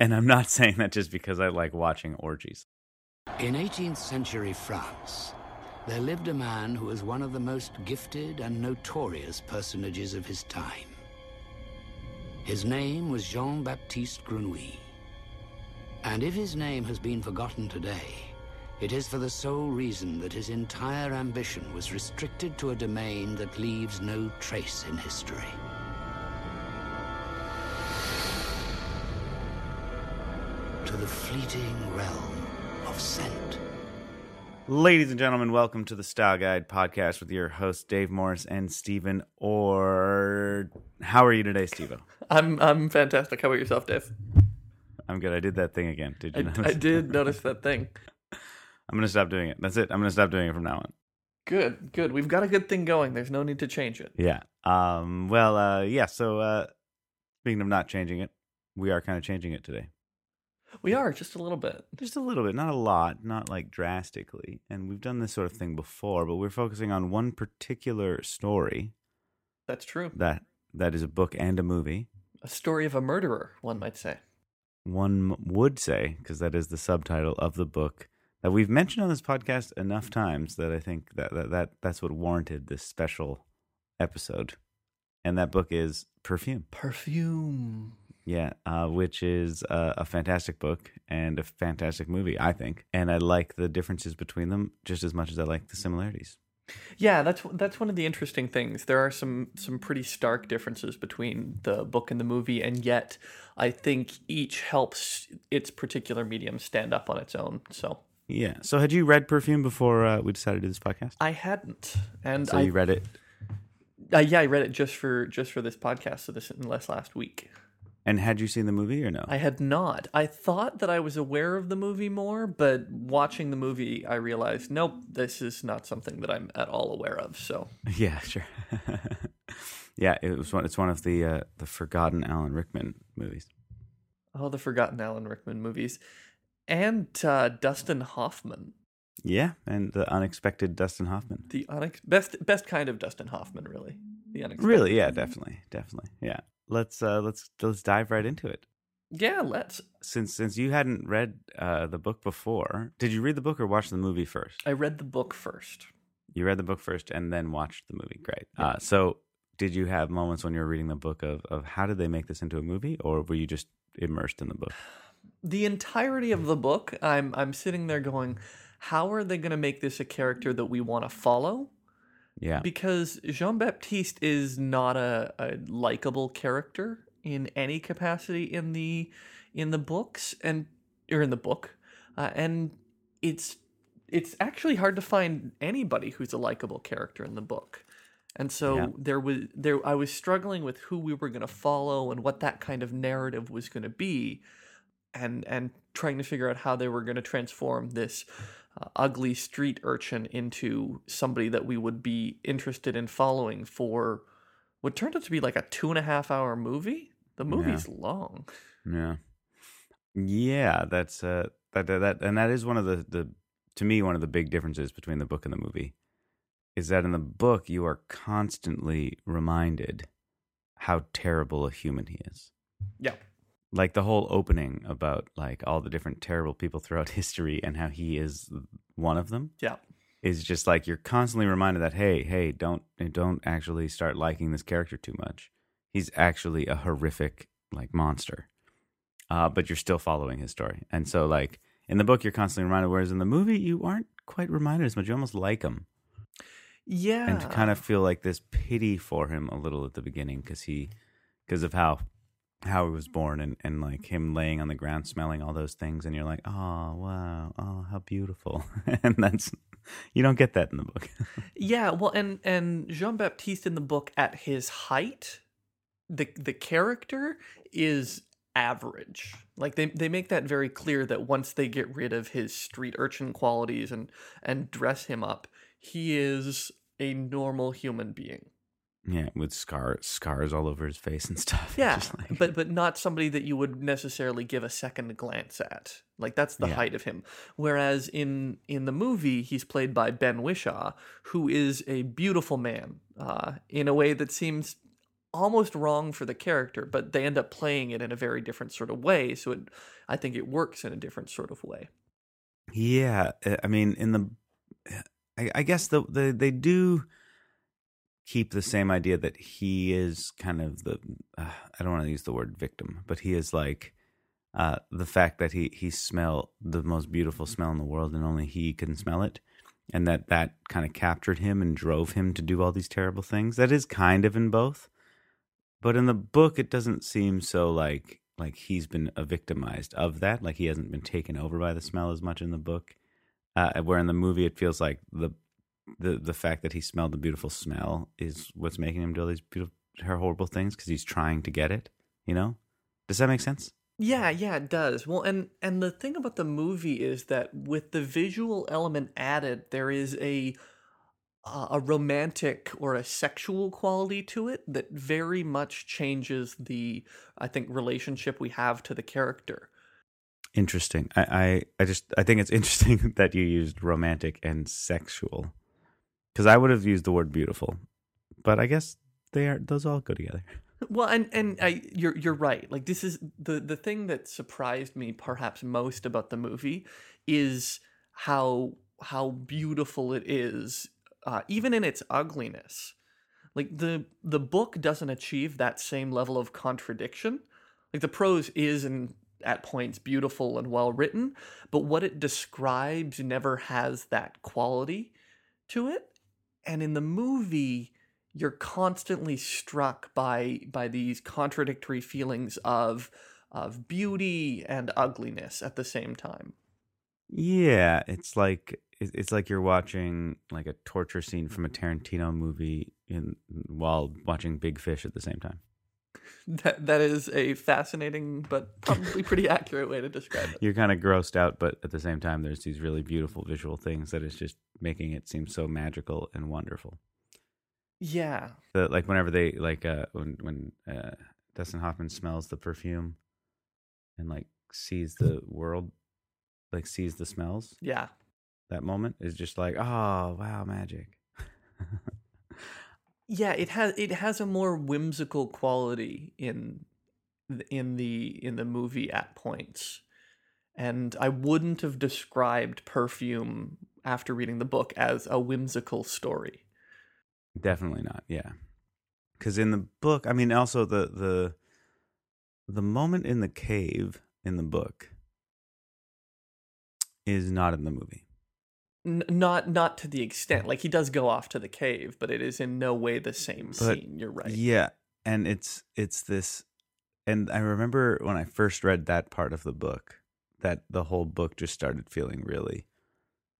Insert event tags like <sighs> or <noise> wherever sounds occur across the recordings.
And I'm not <laughs> saying that just because I like watching orgies. In 18th century France, there lived a man who was one of the most gifted and notorious personages of his time. His name was Jean-Baptiste Grenouille. And if his name has been forgotten today, it is for the sole reason that his entire ambition was restricted to a domain that leaves no trace in history. To the fleeting realm of scent. Ladies and gentlemen, welcome to the Style Guide podcast with your hosts Dave Morris and Stephen Or. How are you today, Steve? <laughs> I'm I'm fantastic. How about yourself, Dave? I'm good. I did that thing again. Did you I, <laughs> notice? I did notice that thing. <laughs> I'm gonna stop doing it. That's it. I'm gonna stop doing it from now on. Good, good. We've got a good thing going. There's no need to change it. Yeah. Um. Well. Uh. Yeah. So. Uh. Speaking of not changing it, we are kind of changing it today. We are just a little bit. Just a little bit, not a lot, not like drastically. And we've done this sort of thing before, but we're focusing on one particular story That's true. that that is a book and a movie. A story of a murderer, one might say. One m- would say, because that is the subtitle of the book that we've mentioned on this podcast enough times that I think that, that, that that's what warranted this special episode. And that book is Perfume. Perfume. Yeah, uh, which is uh, a fantastic book and a fantastic movie, I think. And I like the differences between them just as much as I like the similarities. Yeah, that's that's one of the interesting things. There are some some pretty stark differences between the book and the movie, and yet I think each helps its particular medium stand up on its own. So Yeah. So, had you read Perfume before uh, we decided to do this podcast? I hadn't, and So I you read it, uh, yeah, I read it just for just for this podcast. So this unless last week. And had you seen the movie or no? I had not. I thought that I was aware of the movie more, but watching the movie, I realized, nope, this is not something that I'm at all aware of. So, <laughs> Yeah, sure. <laughs> yeah, it was one. It's one of the uh, the forgotten Alan Rickman movies. oh, the forgotten Alan Rickman movies, and uh, Dustin Hoffman, Yeah, and the unexpected Dustin Hoffman. the unex- best best kind of Dustin Hoffman, really. The unexpected. Really? Yeah, definitely, definitely. Yeah. Let's uh, let's let's dive right into it. Yeah, let's. Since since you hadn't read uh, the book before, did you read the book or watch the movie first? I read the book first. You read the book first and then watched the movie. Great. Uh, so, did you have moments when you were reading the book of, of how did they make this into a movie, or were you just immersed in the book? the entirety of the book, I'm I'm sitting there going, how are they going to make this a character that we want to follow? Yeah. because Jean Baptiste is not a, a likable character in any capacity in the in the books and or in the book, uh, and it's it's actually hard to find anybody who's a likable character in the book. And so Yeah. there was there I was struggling with who we were going to follow and what that kind of narrative was going to be and and trying to figure out how they were going to transform this uh, ugly street urchin into somebody that we would be interested in following for what turned out to be like a two and a half hour movie. The movie's long. Yeah. Yeah, that's uh that, that that and that is one of the the to me one of the big differences between the book and the movie is that in the book you are constantly reminded how terrible a human he is. Yeah. Like the whole opening about like all the different terrible people throughout <laughs> history and how he is one of them Yeah. is just like you're constantly reminded that hey, hey, don't don't actually start liking this character too much. He's actually a horrific like monster. Uh, but you're still following his story. And so like in the book you're constantly reminded whereas in the movie you aren't quite reminded as much. You almost like him Yeah. and to kind of feel like this pity for him a little at the beginning because he because of how how he was born and and like him laying on the ground smelling all those things and you're like oh wow oh how beautiful <laughs> and that's you don't get that in the book <laughs> Yeah, well, and and Jean Baptiste in the book at his height, the the character is average. Like they they make that very clear that once they get rid of his street urchin qualities and and dress him up, he is a normal human being. Yeah with scar scars all over his face and stuff <laughs> Yeah, Just like- but but not somebody that you would necessarily give a second glance at. Like that's the Yeah. height of him. Whereas in in the movie, he's played by Ben Whishaw, who is a beautiful man uh, in a way that seems almost wrong for the character, but they end up playing it in a very different sort of way. So it, I think it works in a different sort of way. Yeah, uh, I mean, in the, I, I guess the, the they do keep the same idea that he is kind of the, uh, I don't want to use the word victim, but he is like uh, the fact that he he smell the most beautiful smell in the world and only he can smell it, and that that kind of captured him and drove him to do all these terrible things. That is kind of in both, but in the book, it doesn't seem so like like he's been victimized of that. Like he hasn't been taken over by the smell as much in the book. Uh, where in the movie, it feels like the the the fact that he smelled the beautiful smell is what's making him do all these beautiful, horrible things because he's trying to get it. You know, does that make sense? Yeah, yeah, it does. Well, and and the thing about the movie is that with the visual element added, there is a uh, a romantic or a sexual quality to it that very much changes the I think relationship we have to the character. Interesting. I I, I just I think it's <laughs> interesting that you used romantic and sexual because I would have used the word beautiful, but I guess they are those all go together. <laughs> Well, and and I, you're you're right. Like this is the the thing that surprised me perhaps most about the movie is how how beautiful it is, uh, even in its ugliness. Like the the book doesn't achieve that same level of contradiction. Like the prose is and at points beautiful and well written, but what it describes never has that quality to it. And in the movie, you're constantly struck by by these contradictory feelings of of beauty and ugliness at the same time. Yeah, it's like it's like you're watching like a torture scene from a Tarantino movie in while watching Big Fish at the same time. <laughs> That that is a fascinating but probably pretty accurate way to describe it. You're kind of grossed out, but at the same time, there's these really beautiful visual things that is just making it seem so magical and wonderful. Yeah. The like whenever they like uh when when uh Dustin Hoffman smells the perfume and like sees the world like sees the smells. Yeah. That moment is just like, oh wow, magic. <laughs> yeah, it has it has a more whimsical quality in in the in the movie at points. And I wouldn't have described perfume after reading the book as a whimsical story. Definitely not. Yeah. Cuz in the book, I mean also the the the moment in the cave in the book is not in the movie. N- not not to the extent like he does go off to the cave, but it is in no way the same But, scene. You're right. Yeah, and it's it's this and I remember when I first read that part of the book that the whole book just started feeling really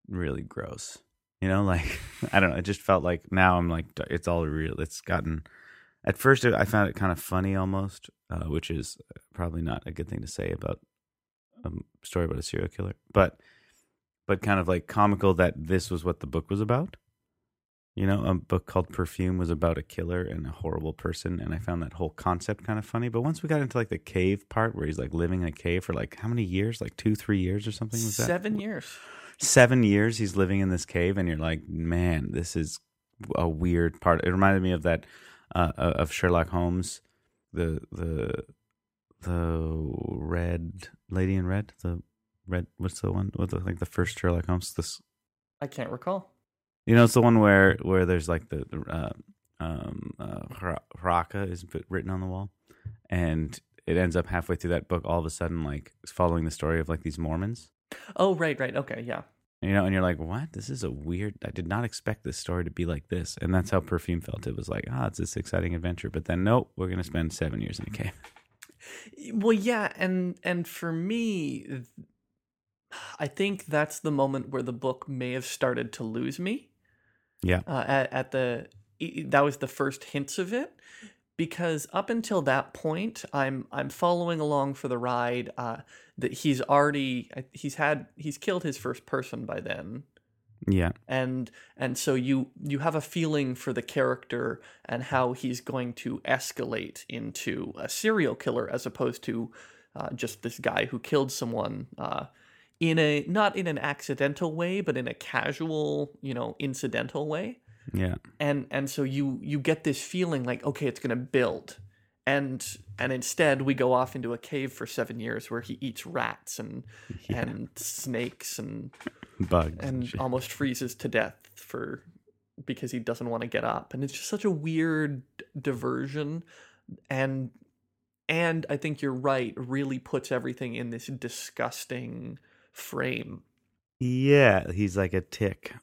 really gross. You know, <laughs> like I don't know, it just felt like now I'm like it's all real. It's gotten at first I found it kind of funny almost, uh, which is probably not a good thing to say about a story about a serial killer, but but kind of like comical that this was what the book was about. You know, a book called Perfume was about a killer and a horrible person, and I found that whole concept kind of funny. But once we got into like the cave part, where he's like living in a cave for like how many years? Like two, three years or something? Was that Seven years. seven years he's living in this cave and you're like man this is a weird part it reminded me of that uh of sherlock holmes the the the red lady in red the red what's the one what's the, like the first sherlock holmes this I can't recall. you know it's the one where where there's like the, the uh um uh Hra- Raka is written on the wall and it ends up halfway through that book all of a sudden like following the story of like these mormons Oh, right, right. Okay, yeah. you know, and you're like, what? This is a weird. I did not expect this story to be like this, and that's how Perfume felt. It was like, ah, it's this exciting adventure, but then nope, we're gonna spend seven years in a cave. <laughs> Well, yeah, and and for me, I think that's the moment where the book may have started to lose me. Yeah. Uh, at at the that was the first hints of it, because up until that point, I'm I'm following along for the ride. Uh, that he's already he's had he's killed his first person by then, Yeah, and and so you you have a feeling for the character and how he's going to escalate into a serial killer as opposed to uh, just this guy who killed someone uh, in a not in an accidental way but in a casual you know incidental way Yeah. and and so you you get this feeling like okay it's going to build and and instead we go off into a cave for 7 years where he eats rats and <laughs> and snakes and Bugs. and shit. almost freezes to death for because he doesn't want to get up and it's just such a weird diversion and and I think you're right really puts everything in this disgusting frame Yeah, he's like a tick,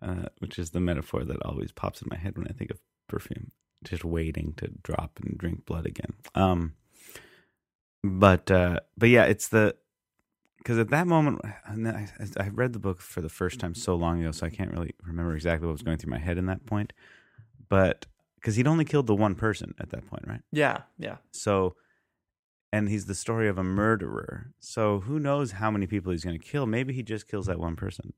uh, which is the metaphor that always pops in my head when I think of perfume. Just waiting to drop and drink blood again. Um, but uh, but yeah, it's the because at that moment, and I, I read the book for the first time so long ago, so I can't really remember exactly what was going through my head in that point. But because he'd only killed the one person at that point, right? yeah yeah So, and he's the story of a murderer. So who knows how many people he's going to kill? Maybe he just kills that one person.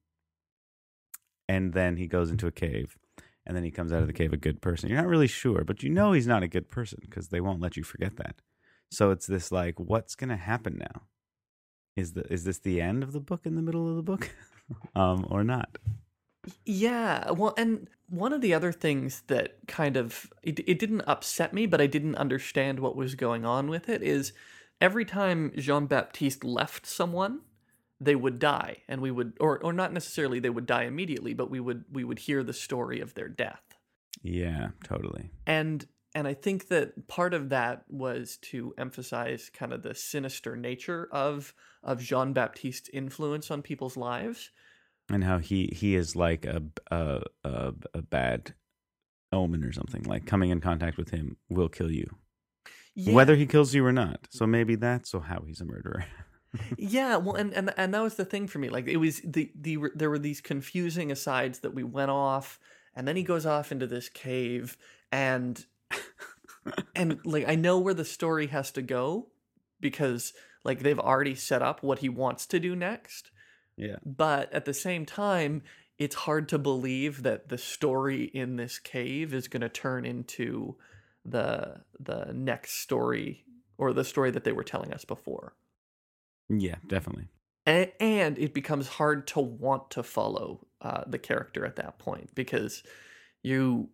And then he goes into a cave, and then he comes out of the cave a good person. You're not really sure, but you know he's not a good person because they won't let you forget that. So it's this like, what's going to happen now? Is the is this the end of the book in the middle of the book, <laughs> um, or not? Yeah, well, and one of the other things that kind of it, it didn't upset me, but I didn't understand what was going on with it is every time Jean Baptiste left someone, they would die, and we would, or or not necessarily they would die immediately, but we would we would hear the story of their death, Yeah, totally. and and I think that part of that was to emphasize kind of the sinister nature of of Jean Baptiste's influence on people's lives. And how he he is like a a a, a bad omen or something. Like coming in contact with him will kill you, Yeah. whether he kills you or not. So maybe that's how he's a murderer. <laughs> yeah well and, and and that was the thing for me like it was the the there were these confusing asides that we went off and then he goes off into this cave and and <laughs> like i know where the story has to go because like they've already set up what he wants to do next yeah, but at the same time it's hard to believe that the story in this cave is going to turn into the the next story or the story that they were telling us before yeah, definitely. A- and it becomes hard to want to follow uh, the character at that point because you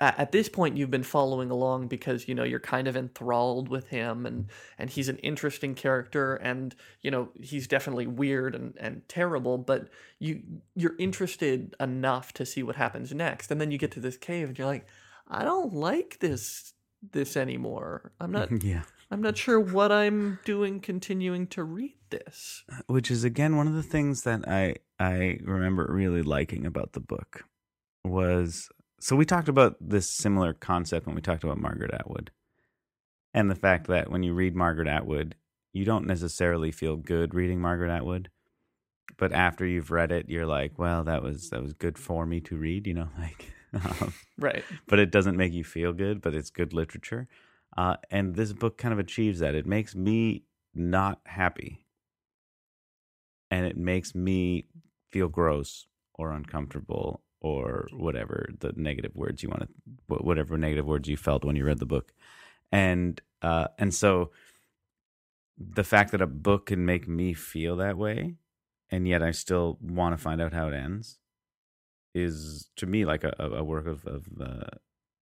at this point you've been following along because you know you're kind of enthralled with him and and he's an interesting character and you know he's definitely weird and and terrible but you you're interested enough to see what happens next. And then you get to this cave and you're like I don't like this this anymore. I'm not <laughs> yeah, I'm not sure what I'm doing continuing to read this. Uh, which is again one of the things that I I remember really liking about the book was so we talked about this similar concept when we talked about Margaret Atwood. And the fact that when you read Margaret Atwood, you don't necessarily feel good reading Margaret Atwood, but after you've read it, you're like, well, that was that was good for me to read, you know, <laughs> like um, Right. but it doesn't make you feel good, but it's good literature. Uh, and this book kind of achieves that. It makes me not happy. And it makes me feel gross or uncomfortable or whatever the negative words you want to, whatever negative words you felt when you read the book. And, uh, and so the fact that a book can make me feel that way and yet I still want to find out how it ends is to me like a, a work of, of uh,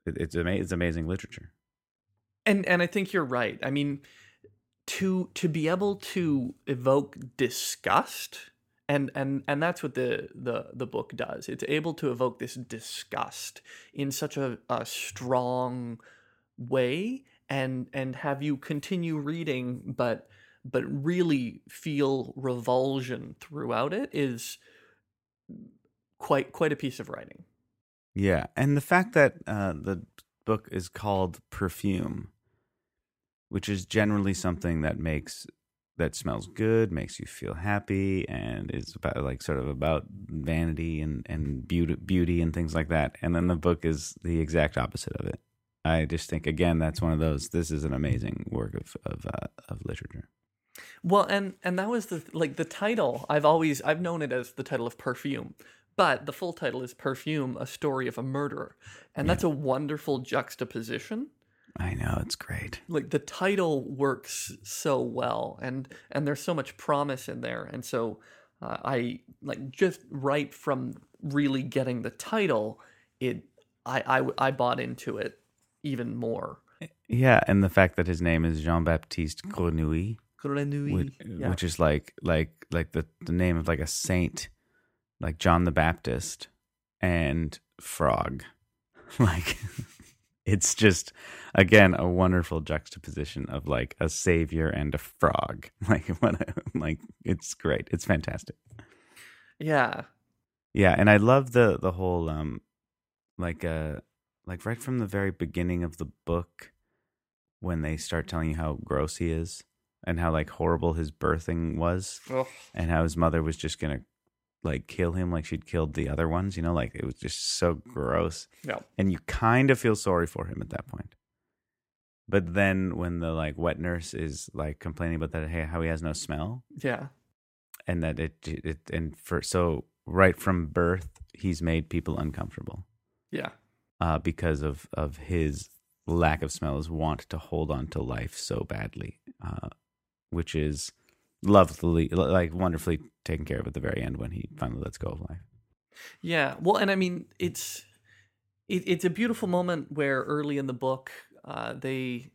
it, it's it's amazing literature. And and I think you're right. I mean to to be able to evoke disgust and and and that's what the the the book does. It's able to evoke this disgust in such a, a strong way and and have you continue reading but but really feel revulsion throughout it is quite quite a piece of writing. Yeah, and the fact that uh, the book is called Perfume, which is generally something that makes that smells good, makes you feel happy, and is about like sort of about vanity and and beauty, beauty and things like that. And then the book is the exact opposite of it. I just think again that's one of those. This is an amazing work of of uh, of literature. Well, and and that was the like the title. I've always I've known it as the title of Perfume, but the full title is Perfume: A Story of a Murderer, and that's a wonderful juxtaposition. I know it's great. Like the title works so well, and and there's so much promise in there, and so uh, I like just right from really getting the title, it I, I I bought into it even more. Yeah, and the fact that his name is Jean Baptiste Grenouille, Grenouille. which, yeah. which is like like like the, the name of like a saint, like John the Baptist and frog. <laughs> like <laughs> it's just again a wonderful juxtaposition of like a savior and a frog. <laughs> Like what a, like it's great. It's fantastic. yeah. Yeah, and I love the the whole um like uh like right from the very beginning of the book when they start telling you how gross he is and how like horrible his birthing was Ugh. and how his mother was just going to like kill him like she'd killed the other ones, you know, like it was just so gross. Yeah. And you kind of feel sorry for him at that point. But then when the like wet nurse is like complaining about that hey how he has no smell Yeah. and that it it and for so right from birth he's made people uncomfortable Yeah. uh, because of of his lack of smell, his want to hold on to life so badly, uh, which is lovely, like wonderfully taken care of at the very end when he finally lets go of life. Yeah. Well, and I mean, it's it, it's a beautiful moment where early in the book, uh, they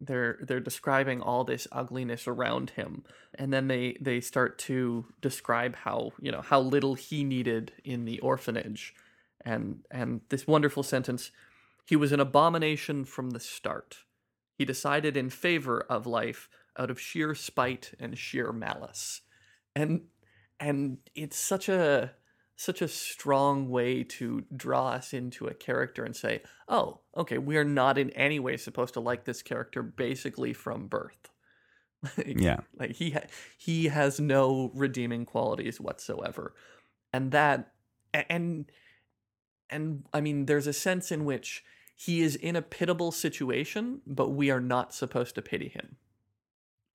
they're they're describing all this ugliness around him, and then they they start to describe how you know how little he needed in the orphanage, and and this wonderful sentence, he was an abomination from the start. He decided in favor of life out of sheer spite and sheer malice, and and it's such a such a strong way to draw us into a character and say, "Oh, okay, we are not in any way supposed to like this character basically from birth." like, <laughs> Yeah, like he ha- he has no redeeming qualities whatsoever, and that and and I mean, there's a sense in which he is in a pitiable situation, but we are not supposed to pity him.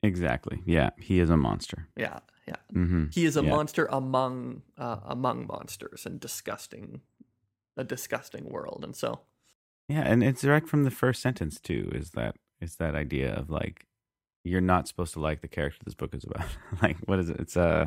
Exactly. Yeah, he is a monster. Yeah, yeah. hmm He is a Yeah. monster among uh, among monsters and disgusting, a disgusting world. And so, Yeah, and it's direct from the first sentence too. Is that is that idea of like you're not supposed to like the character this book is about. <laughs> like what is it? It's uh,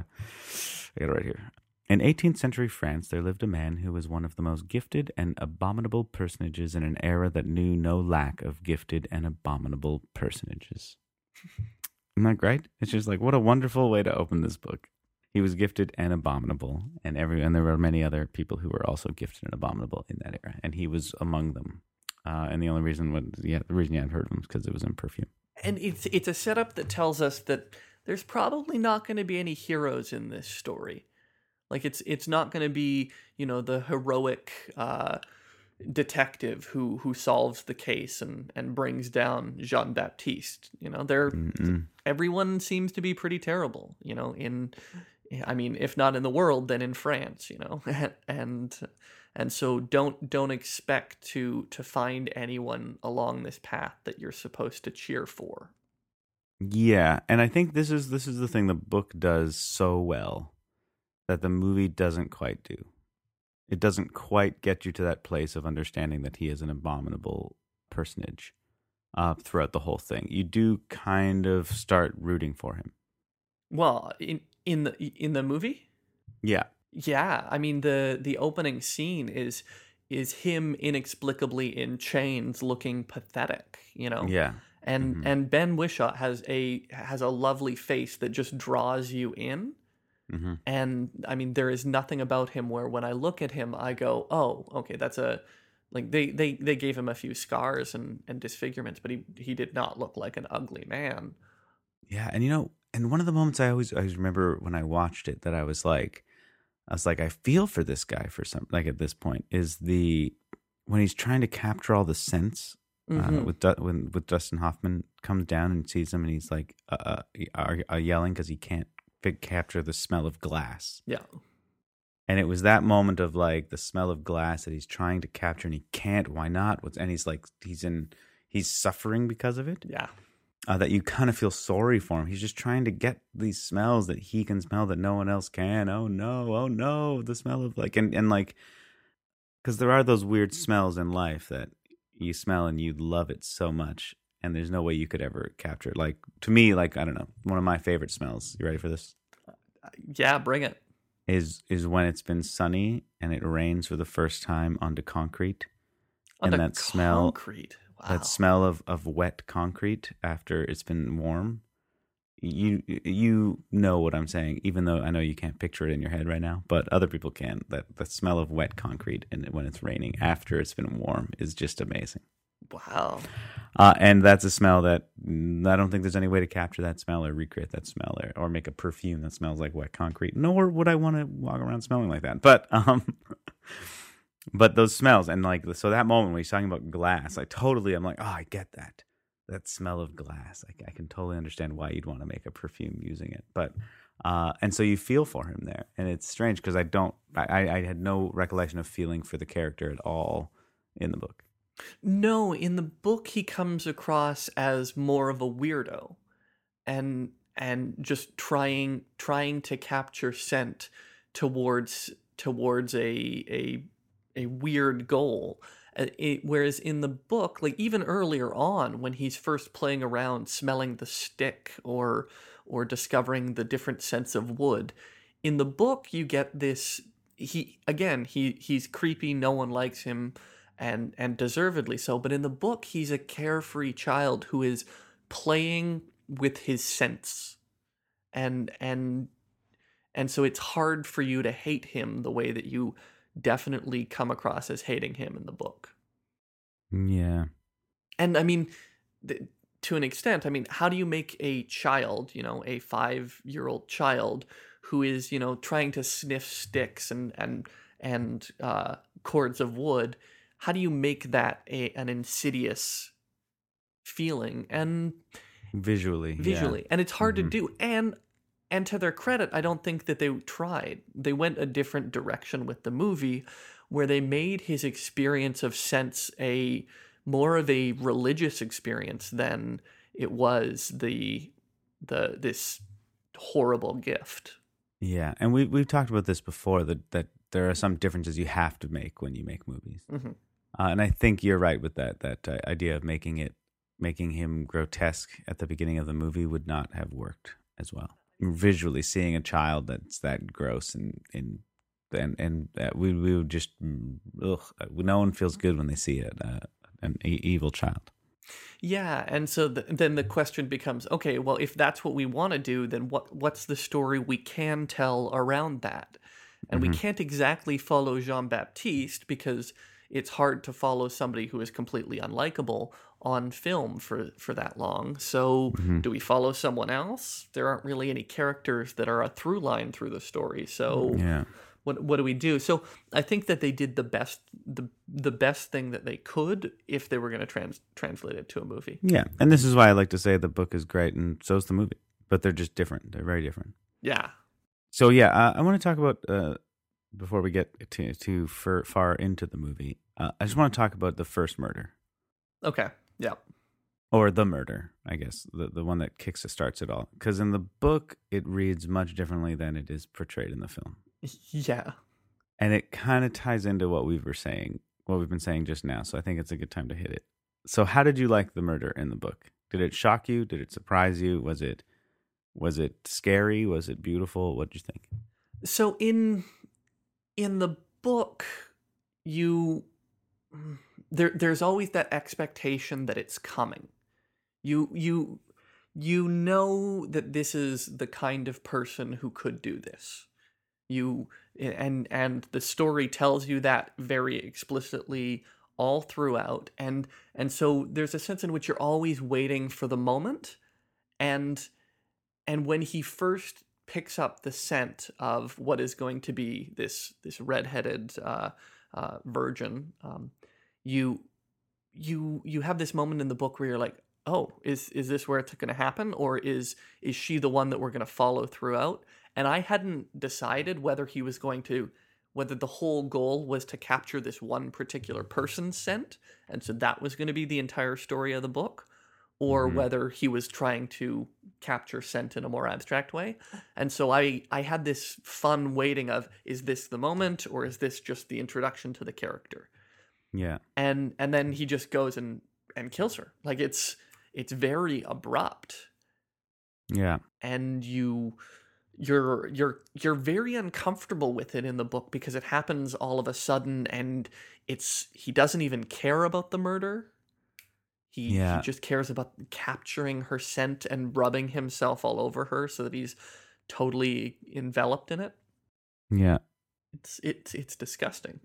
I got it right here. In 18th century France, there lived a man who was one of the most gifted and abominable personages in an era that knew no lack of gifted and abominable personages. <laughs> Isn't that great? It's just like what a wonderful way to open this book. He was gifted and abominable, and every and there were many other people who were also gifted and abominable in that era, and he was among them. Uh, and the only reason, was, yeah, the reason you hadn't heard of him is because it was in perfume. and it's it's a setup that tells us that there's probably not going to be any heroes in this story. Like it's it's not going to be you know the heroic uh, detective who who solves the case and and brings down Jean Baptiste. You know, they're Mm-mm. everyone seems to be pretty terrible. You know, in I mean, if not in the world, then in France. You know, <laughs> and and so don't don't expect to to find anyone along this path that you're supposed to cheer for. Yeah, and I think this is this is the thing the book does so well that the movie doesn't quite do. It doesn't quite get you to that place of understanding that he is an abominable personage uh, throughout the whole thing. You do kind of start rooting for him. Well, in in the in the movie, Yeah, yeah, I mean the the opening scene is is him inexplicably in chains, looking pathetic. You know, yeah, and Mhm. and Ben Whishaw has a has a lovely face that just draws you in. Hmm and I mean there is nothing about him where when I look at him I go, "Oh, okay, that's a like they they they gave him a few scars and and disfigurements, but he he did not look like an ugly man." yeah. And you know, and one of the moments I always I always remember when I watched it that I was like, I was like, I feel for this guy for some like at this point is the when he's trying to capture all the scents uh, Mhm. with Du- when with Dustin Hoffman comes down and sees him and he's like uh, uh, uh, uh, yelling because he can't fi- capture the smell of glass. Yeah. And it was that moment of like the smell of glass that he's trying to capture and he can't. Why not? What's and he's like he's in he's suffering because of it. Yeah. Uh, that you kind of feel sorry for him. He's just trying to get these smells that he can smell that no one else can. Oh no! Oh no! The smell of like and and like because there are those weird smells in life that you smell and you love it so much, and there's no way you could ever capture it. Like to me, like I don't know, one of my favorite smells. You ready for this? Yeah, bring it. is is when it's been sunny and it rains for the first time onto concrete. On and that smell concrete. Wow. that smell of, of wet concrete after it's been warm. You you know what I'm saying, even though I know you can't picture it in your head right now, but other people can. That the smell of wet concrete and when it's raining after it's been warm is just amazing. Wow. Uh, and that's a smell that mm, I don't think there's any way to capture that smell or recreate that smell or, or make a perfume that smells like wet concrete. Nor would I want to walk around smelling like that. But <laughs> um, but those smells and like so that moment when he's talking about glass, I totally I'm like, oh, I get that that smell of glass. I, I can totally understand why you'd want to make a perfume using it. But uh, and so you feel for him there, and it's strange because I don't I, I had no recollection of feeling for the character at all in the book. No, in the book he comes across as more of a weirdo and and just trying trying to capture scent towards towards a a a weird goal. Uh, it- whereas in the book, like even earlier on when he's first playing around smelling the stick or or discovering the different scents of wood, in the book you get this he again, he he's creepy, no one likes him and and deservedly so but in the book he's a carefree child who is playing with his sense and and and so it's hard for you to hate him the way that you definitely come across as hating him in the book Yeah. and i mean th- to an extent i mean how do you make a child you know a 5 year old child who is you know trying to sniff sticks and and and uh, cords of wood how do you make that a, an insidious feeling and Visually. yeah. visually and it's hard Mhm. to do and and to their credit i don't think that they tried they went a different direction with the movie where they made his experience of sense a more of a religious experience than it was the the this horrible gift Yeah, and we we've talked about this before that that there are some differences you have to make when you make movies, Mhm. Uh, and I think you're right with that. That uh, idea of making it making him grotesque at the beginning of the movie would not have worked as well. Visually, seeing a child that's that gross and and and and uh, we we would just ugh, no one feels good when they see it, uh, an e- evil child. Yeah, and so th- then the question becomes, okay, well, if that's what we want to do, then what what's the story we can tell around that? And we can't exactly follow Jean Baptiste because it's hard to follow somebody who is completely unlikable on film for for that long. So, do we follow someone else? There aren't really any characters that are a through line through the story. So, Yeah, what what do we do? So I think that they did the best the the best thing that they could if they were going to trans translate it to a movie. yeah, and this is why I like to say the book is great and so is the movie, but they're just different. They're very different. Yeah. So yeah, uh, I want to talk about uh, before we get too too far, far into the movie. Uh, I just want to talk about the first murder Okay. Yeah. or the murder, I guess the the one that kicks it starts it all. Because in the book, it reads much differently than it is portrayed in the film, <laughs> Yeah. and it kind of ties into what we were saying, what we've been saying just now. So I think it's a good time to hit it. So how did you like the murder in the book? Did it shock you? Did it surprise you? Was it was it scary? Was it beautiful? What did you think? So in in the book, you there there's always that expectation that it's coming. You you you know that this is the kind of person who could do this. You and and the story tells you that very explicitly all throughout and and so there's a sense in which you're always waiting for the moment and and when he first picks up the scent of what is going to be this this redheaded uh, uh, virgin, um, you you you have this moment in the book where you're like, oh, is is this where it's going to happen, or is is she the one that we're going to follow throughout? And I hadn't decided whether he was going to whether the whole goal was to capture this one particular person's scent, and so that was going to be the entire story of the book, or Mhm. whether he was trying to capture scent in a more abstract way. And so I I had this fun waiting of is this the moment or is this just the introduction to the character? Yeah, And and then he just goes and and kills her. Like it's it's very abrupt yeah, and you you're you're you're very uncomfortable with it in the book because it happens all of a sudden and it's he doesn't even care about the murder he, Yeah. he just cares about capturing her scent and rubbing himself all over her so that he's totally enveloped in it. Yeah. it's it's it's disgusting.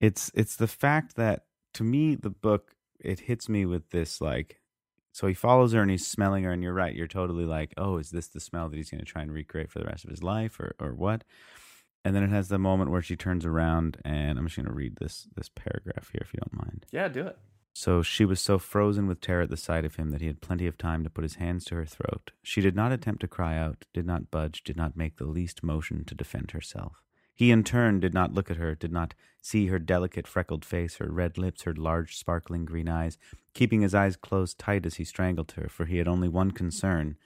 It's it's the fact that to me the book it hits me with this like so he follows her and he's smelling her and you're right you're totally like oh is this the smell that he's going to try and recreate for the rest of his life or or what? And then it has the moment where she turns around and i'm just going to read this this paragraph here if you don't mind. Yeah do it so she was so frozen with terror at the sight of him that he had plenty of time to put his hands to her throat. She did not attempt to cry out, did not budge, did not make the least motion to defend herself. He in turn did not look at her, did not see her delicate freckled face, her red lips, her large sparkling green eyes, keeping his eyes closed tight as he strangled her, for he had only one concern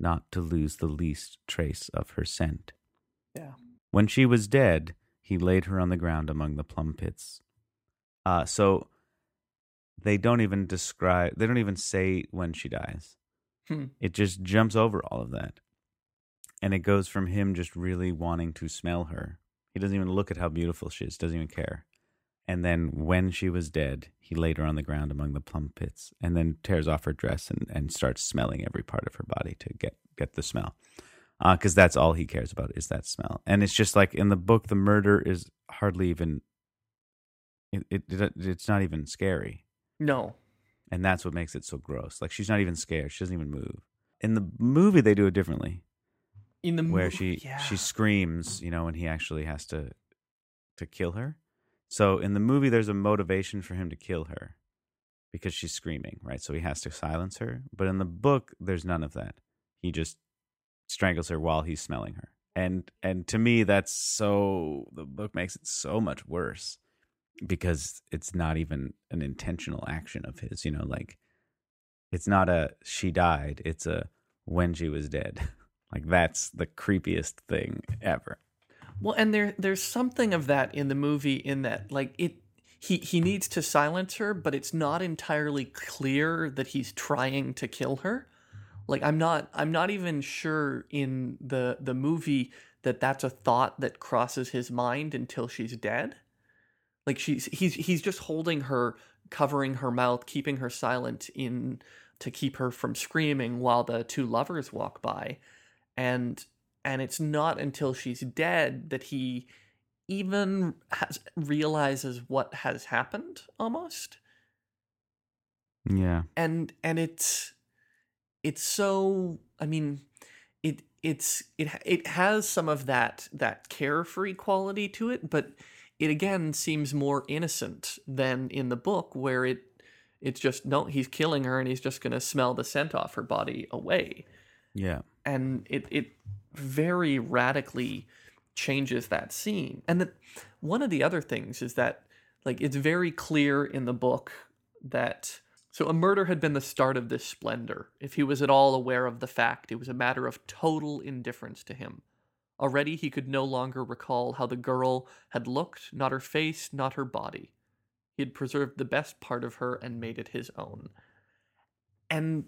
not to lose the least trace of her scent. yeah When she was dead, he laid her on the ground among the plum pits. Uh, so they don't even describe, they don't even say when she dies. Hmm. It just jumps over all of that. And it goes from him just really wanting to smell her. He doesn't even look at how beautiful she is, doesn't even care. And then when she was dead, he laid her on the ground among the plum pits and then tears off her dress and, and starts smelling every part of her body to get, get the smell because that's all he cares about is that smell. And it's just like in the book, the murder is hardly even. It, it, it it's not even scary, no and that's what makes it so gross. Like she's not even scared; she doesn't even move. In the movie, they do it differently, in the movie. where mo- she yeah. she screams, you know, and he actually has to to kill her. So in the movie, there's a motivation for him to kill her because she's screaming, right? So he has to silence her. But in the book, there's none of that. He just strangles her while he's smelling her. And and to me that's so the book makes it so much worse because it's not even an intentional action of his, you know, like it's not a she died, it's a when she was dead. <laughs> like that's the creepiest thing ever. Well, and there there's something of that in the movie in that like it he he needs to silence her, but it's not entirely clear that he's trying to kill her. Like I'm not I'm not even sure in the the movie that that's a thought that crosses his mind until she's dead. Like she's he's he's just holding her, covering her mouth, keeping her silent in to keep her from screaming while the two lovers walk by. And and it's not until she's dead that he even has, realizes what has happened almost Yeah. and and it's it's so i mean it it's it it has some of that that carefree quality to it but it again seems more innocent than in the book where it it's just no he's killing her and he's just going to smell the scent off her body away Yeah. and it it very radically changes that scene. And that one of the other things is that like it's very clear in the book that so a murder had been the start of this splendor. If he was at all aware of the fact, it was a matter of total indifference to him. Already he could no longer recall how the girl had looked, not her face, not her body. He had preserved the best part of her and made it his own. And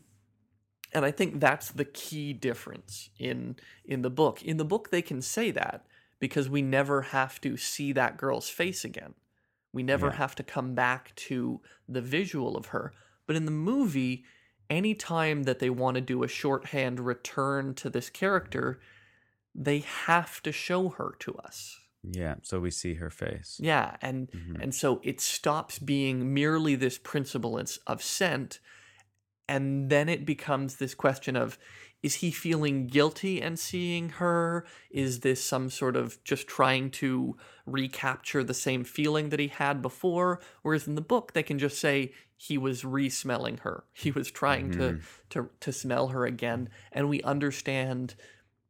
and I think that's the key difference in in the book. In the book they can say that because we never have to see that girl's face again. We never Yeah. have to come back to the visual of her. But in the movie, any time that they want to do a shorthand return to this character, they have to show her to us. Yeah. So we see her face. Yeah, and Mhm. and so it stops being merely this principle of scent, and then it becomes this question of is he feeling guilty and seeing her? Is this some sort of just trying to recapture the same feeling that he had before? Whereas in the book, they can just say he was re-smelling her. He was trying to, to to smell her again, and we understand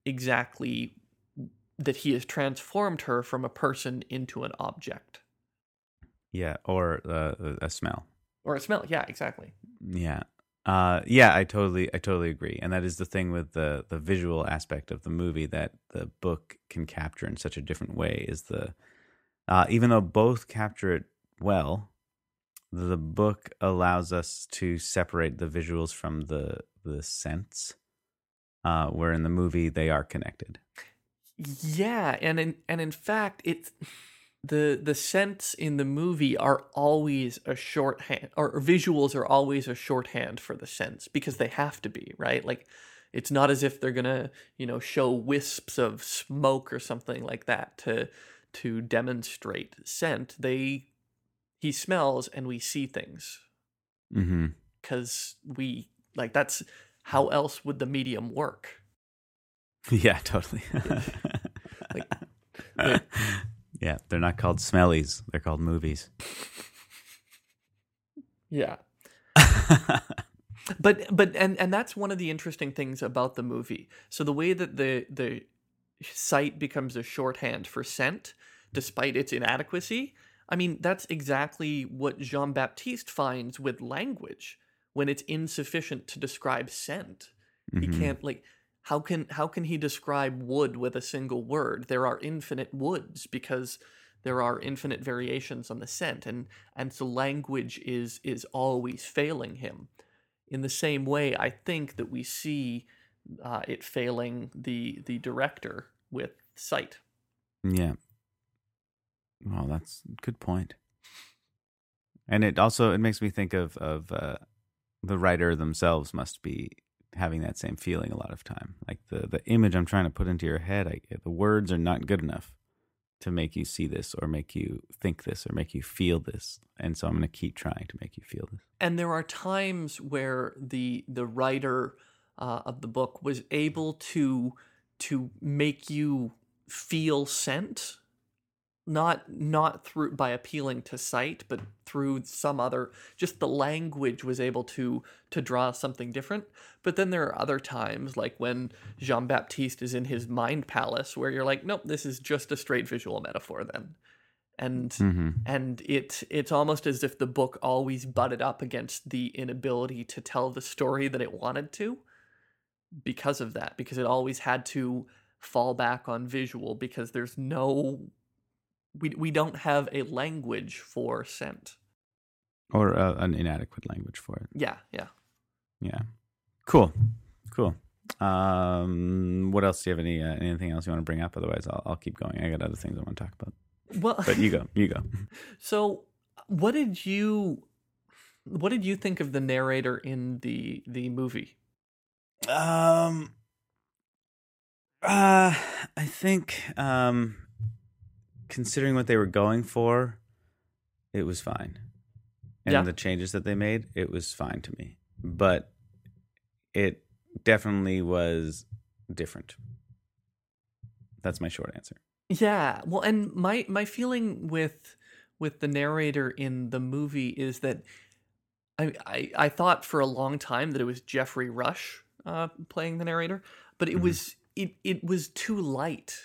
exactly that he has transformed her from a person into an object Yeah. Or uh, a smell. or a smell. Yeah, exactly. Yeah. Uh yeah, I totally I totally agree. And that is the thing with the the visual aspect of the movie that the book can capture in such a different way is the uh even though both capture it well, the book allows us to separate the visuals from the the sense. Uh, where in the movie they are connected. Yeah, and in and in fact, it's the the scents in the movie are always a shorthand, or, visuals are always a shorthand for the scents because they have to be right. Like, it's not as if they're gonna you know show wisps of smoke or something like that to to demonstrate scent. They he smells and we see things Mm-hmm. because we like that's how else would the medium work? <laughs> Yeah, totally. <laughs> Like, <laughs> yeah, they're not called smellies; they're called movies. Yeah. but but and and that's one of the interesting things about the movie. So the way that the the sight becomes a shorthand for scent, despite its inadequacy, I mean that's exactly what Jean Baptiste finds with language when it's insufficient to describe scent. He Mhm. can't like how can how can he describe wood with a single word? There are infinite woods because there are infinite variations on the scent and and so language is is always failing him. In the same way, I think that we see uh, it failing the the director with sight. Yeah. Well, that's a good point. And it also it makes me think of of uh, the writer themselves must be having that same feeling a lot of time. Like the the image I'm trying to put into your head, I, the words are not good enough to make you see this or make you think this or make you feel this. And so I'm going to keep trying to make you feel this. and there are times where the the writer uh, of the book was able to to make you feel scent not not through by appealing to sight but through some other just the language was able to to draw something different but then there are other times like when jean-baptiste is in his mind palace where you're like nope this is just a straight visual metaphor then and Mm-hmm. and it it's almost as if the book always butted up against the inability to tell the story that it wanted to because of that because it always had to fall back on visual because there's no we we don't have a language for scent Or uh, an inadequate language for it. yeah yeah Yeah. Cool. Cool. Um, what else? Do you have any uh, anything else you want to bring up? Otherwise, I'll, I'll keep going. I got other things I want to talk about. well But you go. <laughs> You go. so what did you what did you think of the narrator in the the movie Um. Uh, I think um, considering what they were going for, it was fine, and Yeah. the changes that they made, it was fine to me. But it definitely was different. That's my short answer. Yeah, well, and my my feeling with with the narrator in the movie is that I I, I thought for a long time that it was Geoffrey Rush uh, playing the narrator, but it Mhm. was it it was too light.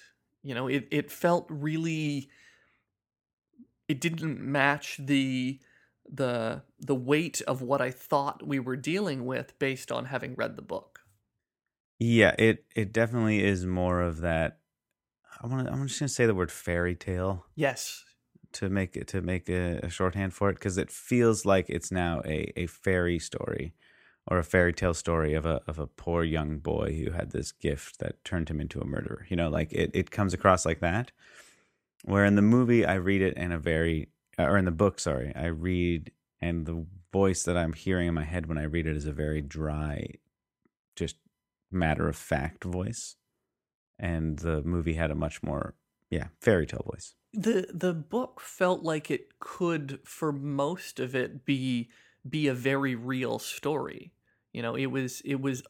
You know, it it felt really. It didn't match the the the weight of what I thought we were dealing with based on having read the book. Yeah, it it definitely is more of that. I want to. I'm just gonna say the word fairy tale. Yes. to make it to make a, a shorthand for it because it feels like it's now a, a fairy story or a fairy tale story of a of a poor young boy who had this gift that turned him into a murderer. You know, like it, it comes across like that. Where in the movie I read it in a very uh, or in the book, sorry, I read and the voice that I'm hearing in my head when I read it is a very dry, just matter of fact voice. And the movie had a much more yeah, fairy tale voice. the the book felt like it could for most of it be be a very real story you know it was it was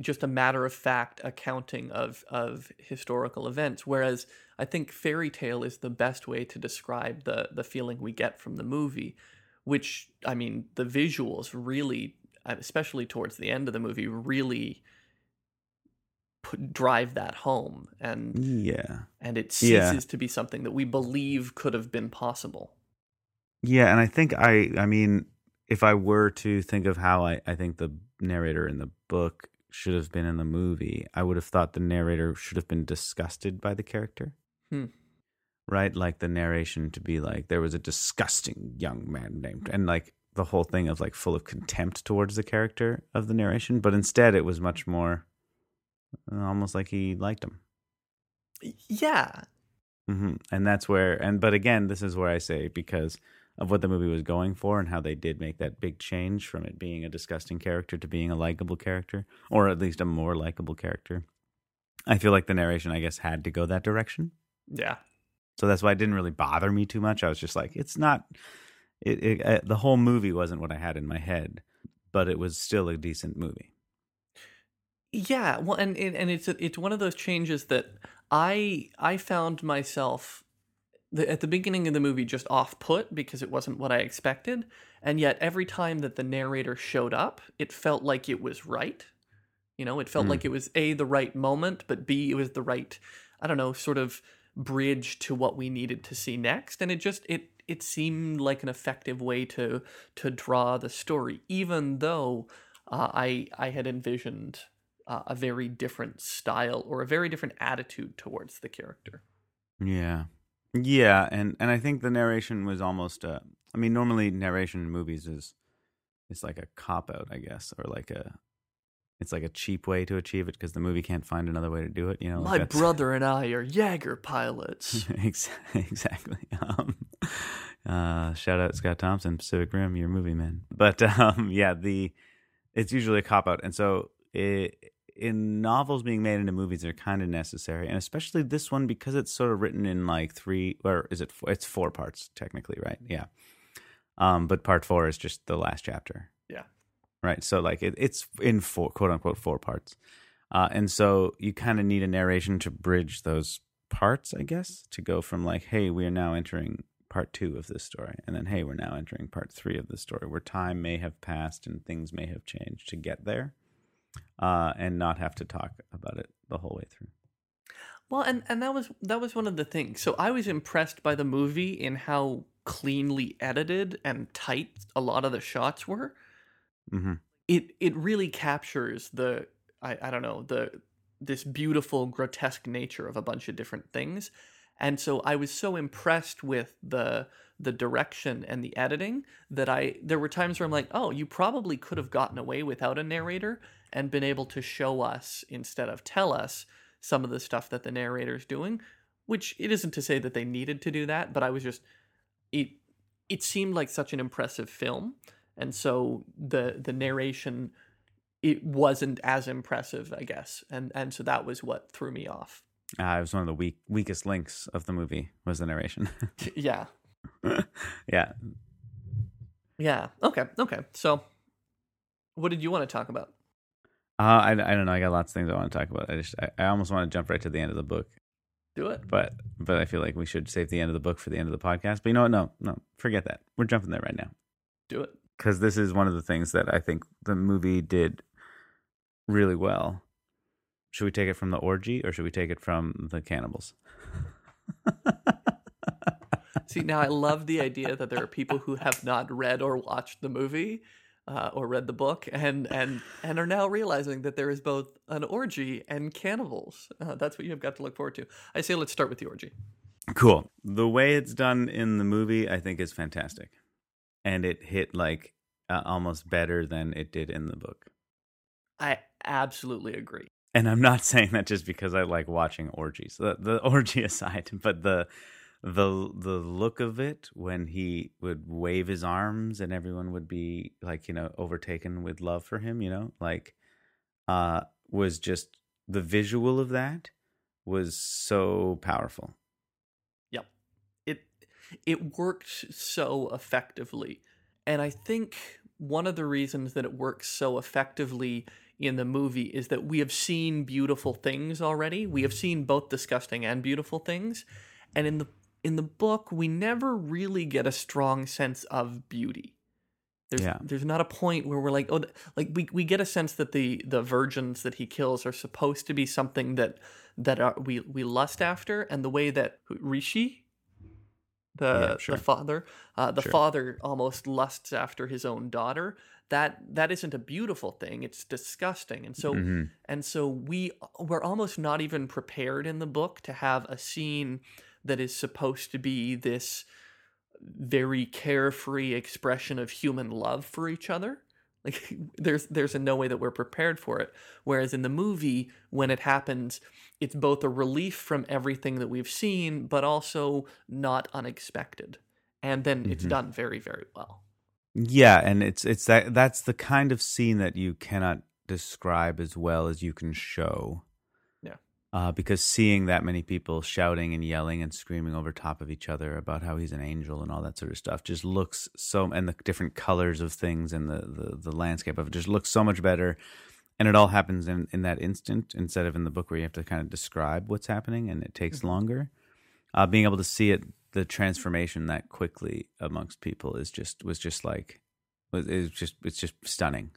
just a matter of fact accounting of of historical events whereas i think fairy tale is the best way to describe the the feeling we get from the movie which i mean the visuals really especially towards the end of the movie really put, drive that home and Yeah. and it Yeah. ceases to be something that we believe could have been possible. Yeah, and I think I I mean if I were to think of how I, I think the narrator in the book should have been in the movie, I would have thought the narrator should have been disgusted by the character. Hmm. Right? Like the narration to be like there was a disgusting young man named and like the whole thing of like full of contempt towards the character of the narration, but instead it was much more almost like he liked him. Yeah. hmm And that's where, and but again, this is where I say because of what the movie was going for and how they did make that big change from it being a disgusting character to being a likable character, or at least a more likable character. I feel like the narration, I guess, had to go that direction. Yeah. So that's why it didn't really bother me too much. I was just like, it's not. It, it uh, the whole movie wasn't what I had in my head, but it was still a decent movie. Yeah, well, and and and it's it's one of those changes that I I found myself the, at the beginning of the movie just off put because it wasn't what I expected, and yet every time that the narrator showed up, it felt like it was right. You know, it felt Mm. like it was a the right moment, but b it was the right I don't know sort of bridge to what we needed to see next, and it just it it seemed like an effective way to to draw the story, even though uh, I I had envisioned uh, a very different style or a very different attitude towards the character. Yeah, yeah, and and I think the narration was almost. Uh, I mean, normally narration in movies is it's like a cop out, I guess, or like a it's like a cheap way to achieve it because the movie can't find another way to do it. You know, like My brother and I are Jaeger pilots. <laughs> <laughs> Exactly. Um, <laughs> uh, shout out Scott Thompson, Pacific Rim, your movie man. But um, yeah, the it's usually a cop out, and so it, in novels being made into movies, they're kind of necessary, and especially this one because it's sort of written in like three or is it? Four, it's four parts technically, right? Yeah. Um, but part four is just the last chapter. Yeah. Right. So like it, it's in four quote unquote four parts. Uh, and so you kind of need a narration to bridge those parts, I guess, to go from like, hey, we are now entering part two of this story, and then hey, we're now entering part three of this story, where time may have passed and things may have changed to get there, uh, and not have to talk about it the whole way through. Well, and and that was that was one of the things. So I was impressed by the movie in how cleanly edited and tight a lot of the shots were. hmm It it really captures the I, I don't know the this beautiful grotesque nature of a bunch of different things. And so I was so impressed with the the direction and the editing that I there were times where I'm like, "Oh, you probably could have gotten away without a narrator and been able to show us instead of tell us some of the stuff that the narrator's doing." Which it isn't to say that they needed to do that, but I was just it it seemed like such an impressive film. And so the the narration it wasn't as impressive, I guess. And and so that was what threw me off. Uh, it was one of the weak, weakest links of the movie was the narration. <laughs> <laughs> Yeah. yeah, Yeah. Okay. Okay. So, what did you want to talk about? Uh, I, I don't know. I got lots of things I want to talk about. I just I, I almost want to jump right to the end of the book. Do it. but but I feel like we should save the end of the book for the end of the podcast. But you know what? No, no, forget that. We're jumping there right now Do it. because this is one of the things that I think the movie did really well. Should we take it from the orgy or should we take it from the cannibals? <laughs> See, now I love the idea that there are people who have not read or watched the movie uh, or read the book and and and are now realizing that there is both an orgy and cannibals. Uh, that's what you've got to look forward to. I say let's start with the orgy. Cool. The way it's done in the movie, I think, is fantastic, and it hit like uh, almost better than it did in the book. I absolutely agree. and I'm not <laughs> saying that just because I like watching orgies. The, the orgy <laughs> aside, but the the the look of it when he would wave his arms and everyone would be like you know overtaken with love for him, you know, like uh was just the visual of that was so powerful. Yep. It it worked so effectively. And I think one of the reasons that it works so effectively in the movie is that we have seen beautiful things already. We have seen both disgusting and beautiful things. And in the in the book, we never really get a strong sense of beauty. There's Yeah. there's not a point where we're like, oh, like we we get a sense that the the virgins that he kills are supposed to be something that that are, we we lust after, and the way that Richis, the Yeah, sure. the father, uh, the Sure. father almost lusts after his own daughter. That that isn't a beautiful thing. It's disgusting, and so Mhm. and so we we're almost not even prepared in the book to have a scene that is supposed to be this very carefree expression of human love for each other Like <laughs> there's there's a no way that we're prepared for it. Whereas in the movie, when it happens, it's both a relief from everything that we've seen, but also not unexpected. And then it's Mhm. done very, very well. Yeah, and it's it's that that's the kind of scene that you cannot describe as well as you can show. Uh, because seeing that many people shouting and yelling and screaming over top of each other about how he's an angel and all that sort of stuff just looks so and the different colors of things and the the, the landscape of it just looks so much better. And it all happens in, in that instant instead of in the book where you have to kind of describe what's happening and it takes longer. Uh, being able to see it, the transformation that quickly amongst people is just was just like was just it's just stunning.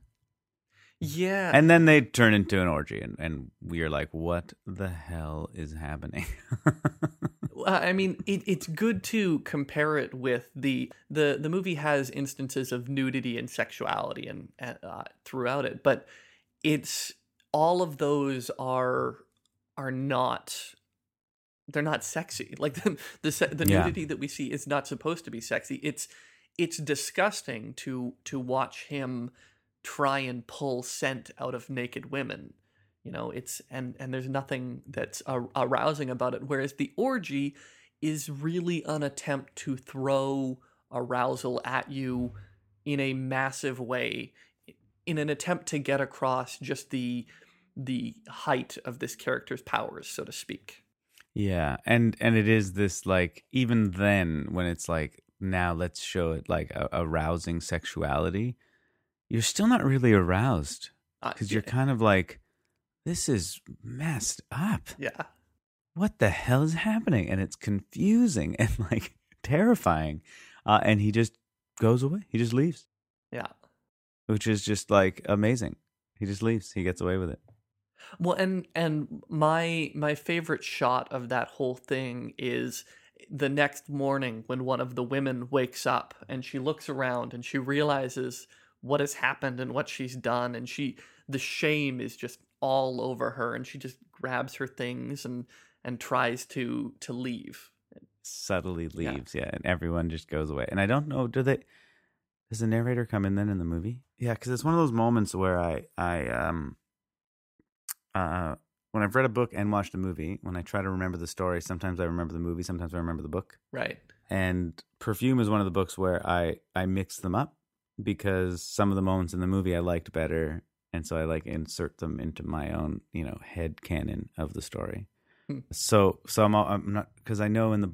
Yeah. And then they turn into an orgy, and, and we are like, what the hell is happening? <laughs> I mean, it, it's good to compare it with the the the movie has instances of nudity and sexuality and uh, throughout it, but it's all of those are are not they're not sexy. <laughs> Like the the, the Yeah. nudity that we see is not supposed to be sexy. It's it's disgusting to to watch him try and pull scent out of naked women you know it's and and there's nothing that's ar- arousing about it whereas the orgy is really an attempt to throw arousal at you in a massive way in an attempt to get across just the the height of this character's powers so to speak. Yeah, and and it is this like even then when it's like now let's show it like a, arousing sexuality, you're still not really aroused Uh, because you're kind of like, this is messed up. yeah what the hell is happening? And it's confusing <laughs> and like terrifying. Uh, and he just goes away. He just leaves, yeah which is just like amazing. He just leaves. He gets away with it. Well, and and my my favorite shot of that whole thing is the next morning when one of the women wakes up and she looks around and she realizes what has happened and what she's done and she the shame is just all over her and she just grabs her things and and tries to to leave. Subtly Yeah. leaves, yeah. and everyone just goes away. And I don't know, do they? Does the narrator come in then in the movie? Yeah, because it's one of those moments where I, I, um, uh, when I've read a book and watched a movie, when I try to remember the story, sometimes I remember the movie, sometimes I remember the book. Right. and perfume is one of the books where i i mix them up because some of the moments in the movie i liked better and so i like insert them into my own you know head canon of the story Hmm. so so i'm, all- I'm not because i know in the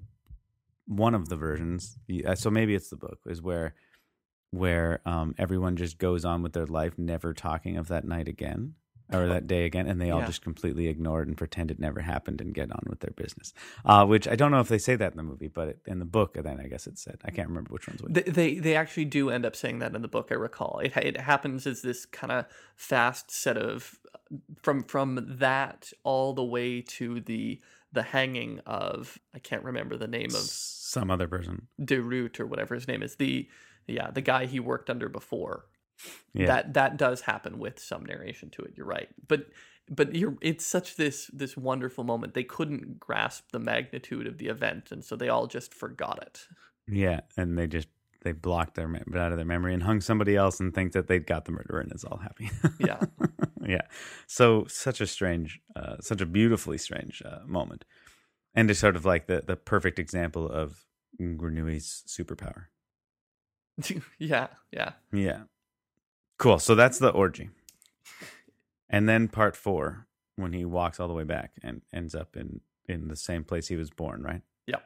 one of the versions uh, so maybe it's the book is where where um everyone just goes on with their life never talking of that night again or that day again and they all Yeah. just completely ignore it and pretend it never happened and get on with their business uh, which I don't know if they say that in the movie, but it, in the book, then I guess it said. I can't remember which one's which. They, they they actually do end up saying that in the book. I recall it. It happens as this kind of fast set of from from that all the way to the the hanging of I can't remember the name of Some other person. Druot or whatever his name is. The yeah the guy he worked under before. Yeah. That that does happen with some narration to it. You're right, but but you're it's such this this wonderful moment. They couldn't grasp the magnitude of the event, and so they all just forgot it. yeah. And they just, they blocked their out of their memory and hung somebody else and think that they'd got the murderer and is all happy. <laughs> Yeah. yeah. So such a strange, uh, such a beautifully strange uh, moment. And it's sort of like the, the perfect example of Grenouille's superpower. <laughs> yeah, yeah. Yeah. Cool. So that's the orgy. And then part four, when he walks all the way back and ends up in in the same place he was born, right? Yep.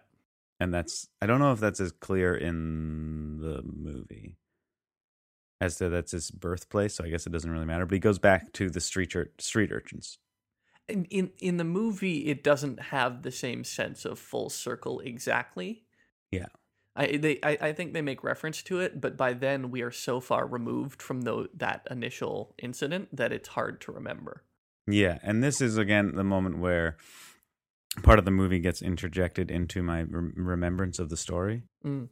And that's I don't know if that's as clear in the movie as to that's his birthplace. So I guess it doesn't really matter. But he goes back to the street street urchins. in, in in the movie it doesn't have the same sense of full circle exactly Yeah. I they i, I think they make reference to it but by then we are so far removed from the, that initial incident that it's hard to remember Yeah, and this is again the moment where part of the movie gets interjected into my rem- remembrance of the story. Mm.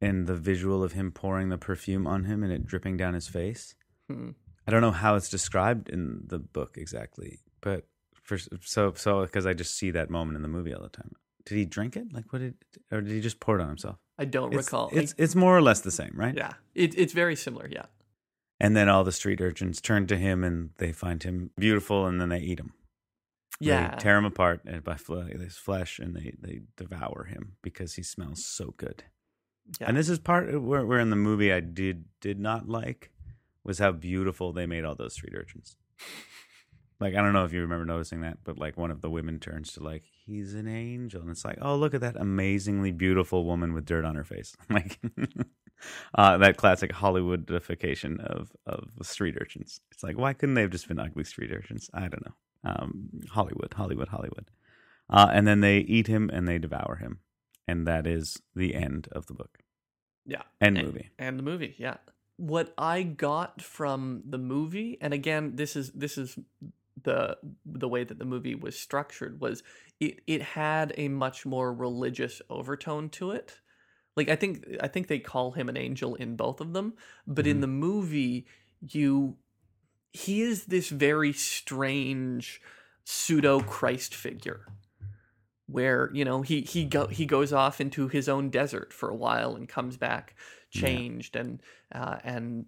and the visual of him pouring the perfume on him and it dripping down his face. Hmm. I don't know how it's described in the book exactly, but for so so because I just see that moment in the movie all the time. Did he drink it? Like what did or did he just pour it on himself? I don't It's, recall It's it's more or less the same, right? yeah it, it's very similar yeah And then all the street urchins turn to him and they find him beautiful and then they eat him. Yeah. They tear him apart and by his flesh and they, they devour him because he smells so good. yeah. And this is part where, where in the movie I did did not like was how beautiful they made all those street urchins. Like I don't know if you remember noticing that, but like one of the women turns to like he's an angel, and it's like oh look at that amazingly beautiful woman with dirt on her face, <laughs> like uh, that classic Hollywoodification of of street urchins. It's like why couldn't they have just been ugly street urchins? I don't know. Um, Hollywood, Hollywood, Hollywood. Uh, and then they eat him and they devour him, and that is the end of the book yeah. and and, movie. and the movie yeah what i got from the movie and again this is this is the the way that the movie was structured was it it had a much more religious overtone to it like i think i think they call him an angel in both of them but in Mhm. the movie you he is this very strange pseudo christ figure where you know he he go he goes off into his own desert for a while and comes back Yeah. changed and uh, and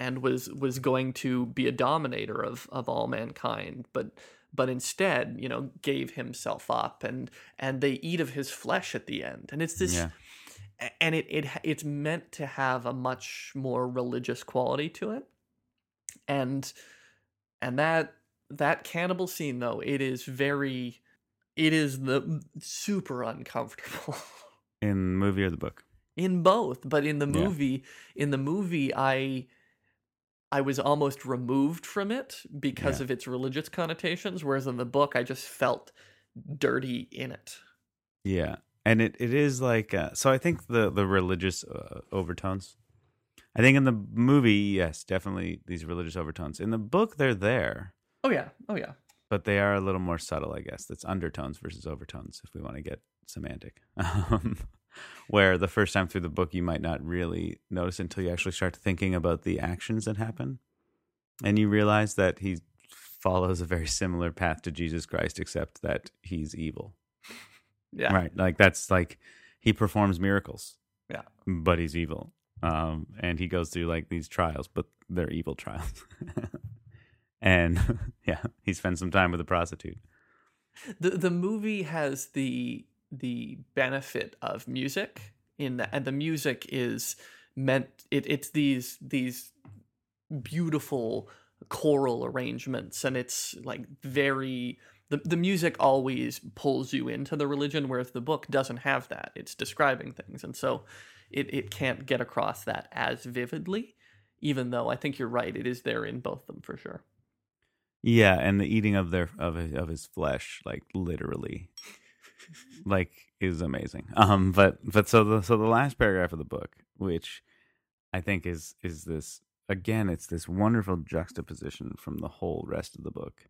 and was was going to be a dominator of of all mankind but but instead you know gave himself up and and they eat of his flesh at the end and it's this Yeah. and it, it it's meant to have a much more religious quality to it and and that that cannibal scene though it is very it is the super uncomfortable <laughs> In the movie or the book? in both but in the Yeah. movie in the movie i i was almost removed from it because Yeah. of its religious connotations whereas in the book i just felt dirty in it Yeah, and it, it is like uh, so. I think the the religious uh, overtones. I think in the movie, yes, definitely these religious overtones. In the book, they're there, oh yeah oh yeah but they are a little more subtle. I guess that's undertones versus overtones. If we want to get semantic, <laughs> um, where the first time through the book, you might not really notice until you actually start thinking about the actions that happen, and you realize that he follows a very similar path to Jesus Christ, except that he's evil. yeah Right. Like that's like he performs miracles. Yeah. But he's evil. Um and he goes through like these trials, but they're evil trials. <laughs> and <laughs> yeah, he spends some time with a prostitute. the the movie has the the benefit of music in that and the music is meant it, it's these these beautiful choral arrangements and it's like very the, the music always pulls you into the religion whereas the book doesn't have that. It's describing things and so it, it can't get across that as vividly even though i think you're right it is there in both them for sure. Yeah, and the eating of their of his, of his flesh, like literally, like is amazing. Um, but but so the so the last paragraph of the book, which I think is is this again, it's this wonderful juxtaposition from the whole rest of the book,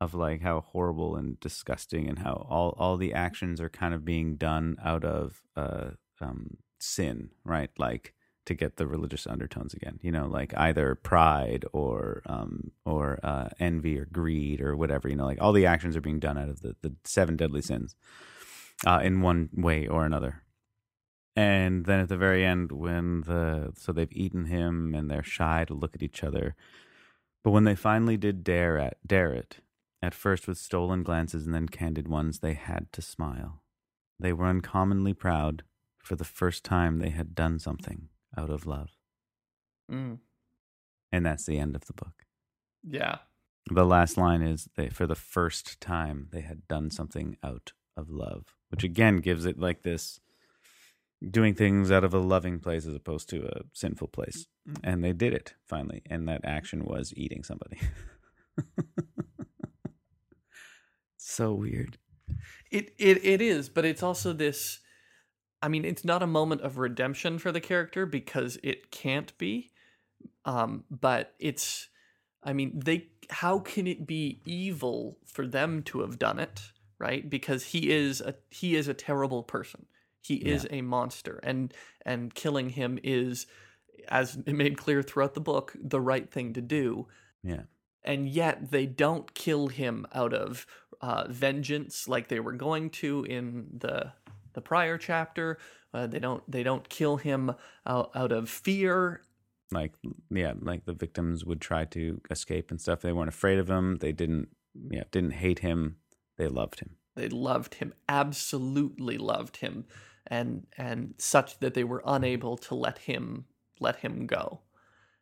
of like how horrible and disgusting, and how all all the actions are kind of being done out of uh um sin, right? Like to get the religious undertones again. You know, like either pride or um or uh, envy or greed or whatever. You know, like all the actions are being done out of the the seven deadly sins, uh, in one way or another. And then at the very end, when the so they've eaten him and they're shy to look at each other, but when they finally did dare at dare it, at first with stolen glances and then candid ones, they had to smile. They were uncommonly proud. For the first time, they had done something out of love. mm. And that's the end of the book. yeah The last line is they for the first time they had done something out of love, which again gives it like this doing things out of a loving place as opposed to a sinful place. And they did it finally, and that action was eating somebody. <laughs> so weird. It it it is, but it's also this I mean, it's not a moment of redemption for the character because it can't be. Um, but it's I mean, they how can it be evil for them to have done it, right? Because he is a he is a terrible person. He is a monster and and killing him is as made clear throughout the book, the right thing to do Yeah. and yet they don't kill him out of uh, vengeance like they were going to in the the prior chapter. Uh, they don't they don't kill him out, out of fear like yeah, like the victims would try to escape and stuff. They weren't afraid of him. They didn't yeah didn't hate him. They loved him. They loved him, absolutely loved him, and and such that they were unable to let him let him go.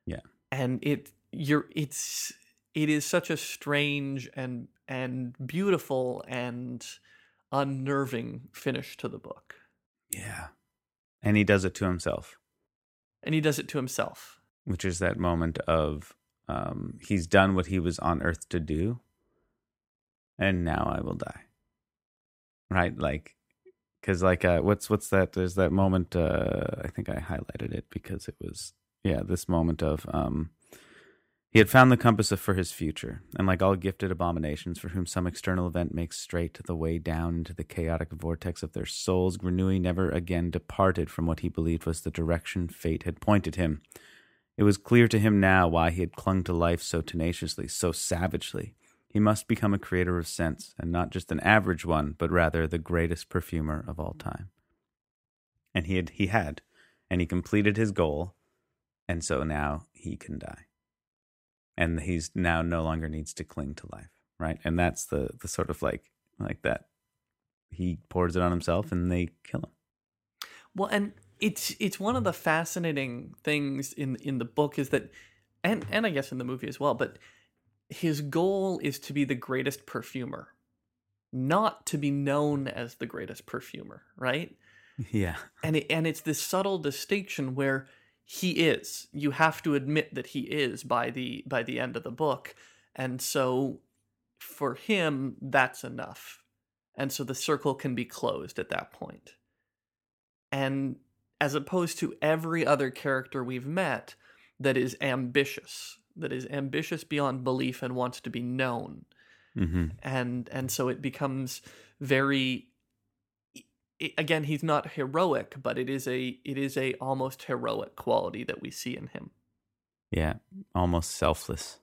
Yeah. And it you're it's it is such a strange and and beautiful and unnerving finish to the book. Yeah. And he does it to himself. And he does it to himself. Which is that moment of um, he's done what he was on earth to do, and now I will die. Right? Like, because like, uh, what's what's that? There's that moment. Uh, I think I highlighted it because it was yeah, this moment of um, he had found the compass for his future, and like all gifted abominations for whom some external event makes straight the way down into the chaotic vortex of their souls, Grenouille never again departed from what he believed was the direction fate had pointed him. It was clear to him now why he had clung to life so tenaciously, so savagely. He must become a creator of scents, and not just an average one, but rather the greatest perfumer of all time. And he had, he had, and he completed his goal, and so now he can die and he's now no longer needs to cling to life right? And that's the the sort of like like that he pours it on himself and they kill him. Well and it's it's one of the fascinating things in in the book is that and and I guess in the movie as well but his goal is to be the greatest perfumer not to be known as the greatest perfumer right? <laughs> Yeah. And it, and it's this subtle distinction where he is. You have to admit that he is by the by the end of the book. And so for him that's enough. And so the circle can be closed at that point. And as opposed to every other character we've met that is ambitious, that is ambitious beyond belief and wants to be known. Mm-hmm. And and so it becomes very again he's not heroic but it is a it is a almost heroic quality that we see in him. Yeah almost selfless.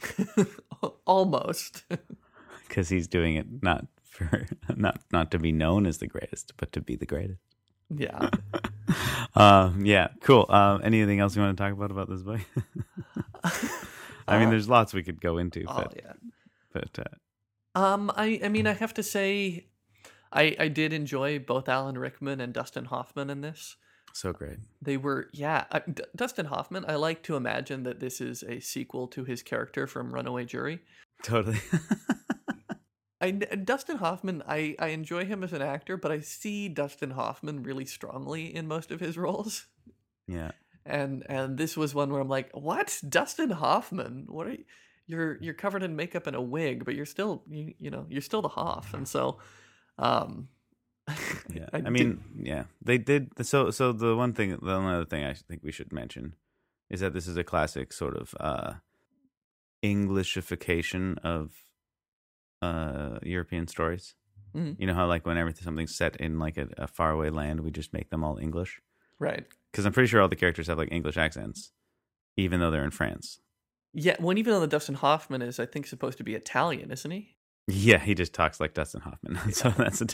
<laughs> Almost. <laughs> Because he's doing it not for <laughs> not not to be known as the greatest but to be the greatest. Yeah. Um yeah cool. Um anything else you want to talk about about this book i mean there's lots we could go into oh, but yeah. but uh, um i i mean i have to say I, I did enjoy both Alan Rickman and Dustin Hoffman in this. So great. They were, yeah. Uh, D- Dustin Hoffman, I like to imagine that this is a sequel to his character from Runaway Jury. Totally. <laughs> I, Dustin Hoffman, I, I enjoy him as an actor, but I see Dustin Hoffman really strongly in most of his roles. Yeah. And and this was one where I'm like, what? Dustin Hoffman? What are you? You're you're covered in makeup and a wig, but you're still you, you know you're still the Hoff, and so um, <laughs> yeah, I, I mean, did... yeah, they did. So, so the one thing, the only other thing I think we should mention is that this is a classic sort of uh, Englishification of uh, European stories. Mm-hmm. You know how, like, whenever something's set in like a, a faraway land, we just make them all English, right? Because I'm pretty sure all the characters have like English accents, even though they're in France. Yeah, well, even though the Dustin Hoffman is, I think, supposed to be Italian, isn't he? Yeah, he just talks like Dustin Hoffman. <laughs> Yeah. so that's a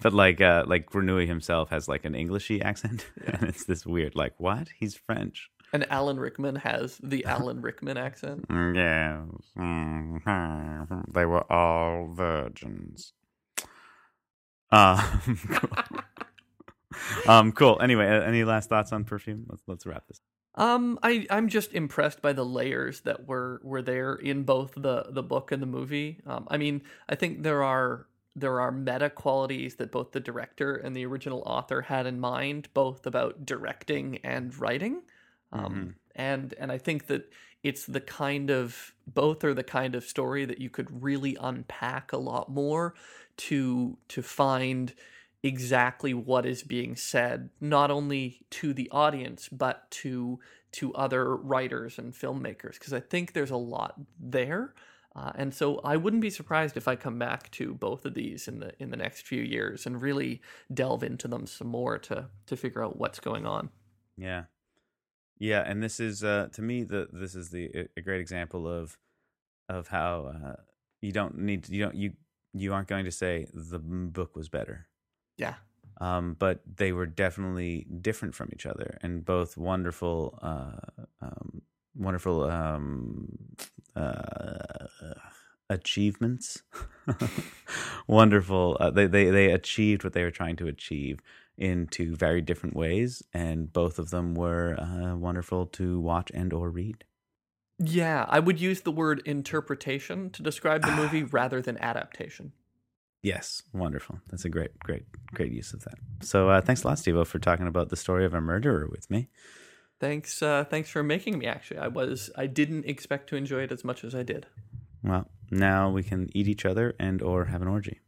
but like uh like Grenouille himself has like an Englishy accent. <laughs> Yeah. And it's this weird like what? He's French. And Alan Rickman has the <laughs> Alan Rickman accent. Yeah. Mm-hmm. They were all virgins. Um, cool. um cool. Anyway, any last thoughts on perfume? Let's let's wrap this. Um, I I'm just impressed by the layers that were were there in both the the book and the movie. Um, I mean, I think there are there are meta qualities that both the director and the original author had in mind, both about directing and writing. Um, mm-hmm. and and I think that it's the kind of both are the kind of story that you could really unpack a lot more to to find exactly what is being said not only to the audience but to to other writers and filmmakers because i think there's a lot there. Uh, and so i wouldn't be surprised if i come back to both of these in the in the next few years and really delve into them some more to to figure out what's going on. Yeah. Yeah and this is uh to me the this is the a great example of of how uh you don't need you don't you you aren't going to say the book was better yeah. Um, but they were definitely different from each other, and both wonderful, uh, um, wonderful um, uh, achievements. <laughs> wonderful. Uh, they, they they achieved what they were trying to achieve in two very different ways, and both of them were uh, wonderful to watch and or read. Yeah, I would use the word interpretation to describe the movie <sighs> rather than adaptation. Yes, wonderful. That's a great, great, great use of that. So, uh, thanks a lot, Steve, for talking about the story of a murderer with me. Thanks, uh, thanks for making me. Actually, I was, I didn't expect to enjoy it as much as I did. Well, now we can eat each other and or have an orgy.